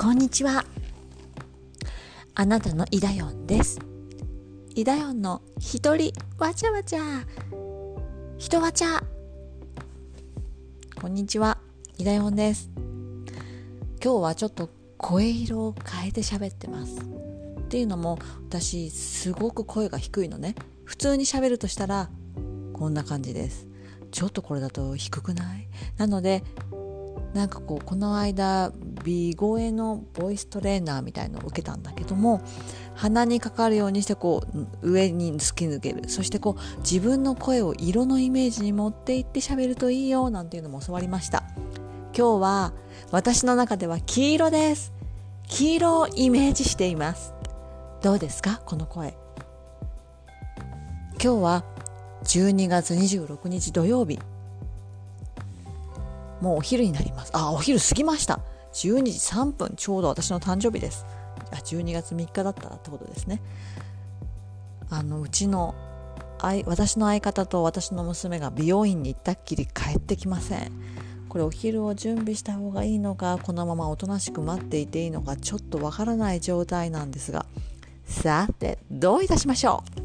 こんにちは。あなたのイダヨンです。イダヨンの一人わちゃわちゃ。人わちゃ。こんにちは。イダヨンです。今日はちょっと声色を変えて喋ってます。っていうのも私すごく声が低いのね。普通に喋るとしたらこんな感じです。ちょっとこれだと低くない？なのでなんかこうこの間美声のボイストレーナーみたいのを受けたんだけども鼻にかかるようにしてこう上に突き抜ける。そしてこう自分の声を色のイメージに持っていって喋るといいよなんていうのも教わりました。今日は私の中では黄色です。黄色をイメージしています。どうですか？この声。今日は12月26日土曜日。もうお昼になります。あお昼過ぎました。12時3分ちょうど私の誕生日です。あ12月3日だったってことですね。あのうちの私の相方と私の娘が美容院に行ったっきり帰ってきません。これお昼を準備した方がいいのかこのままおとなしく待っていていいのかちょっとわからない状態なんですが。さてどういたしましょう。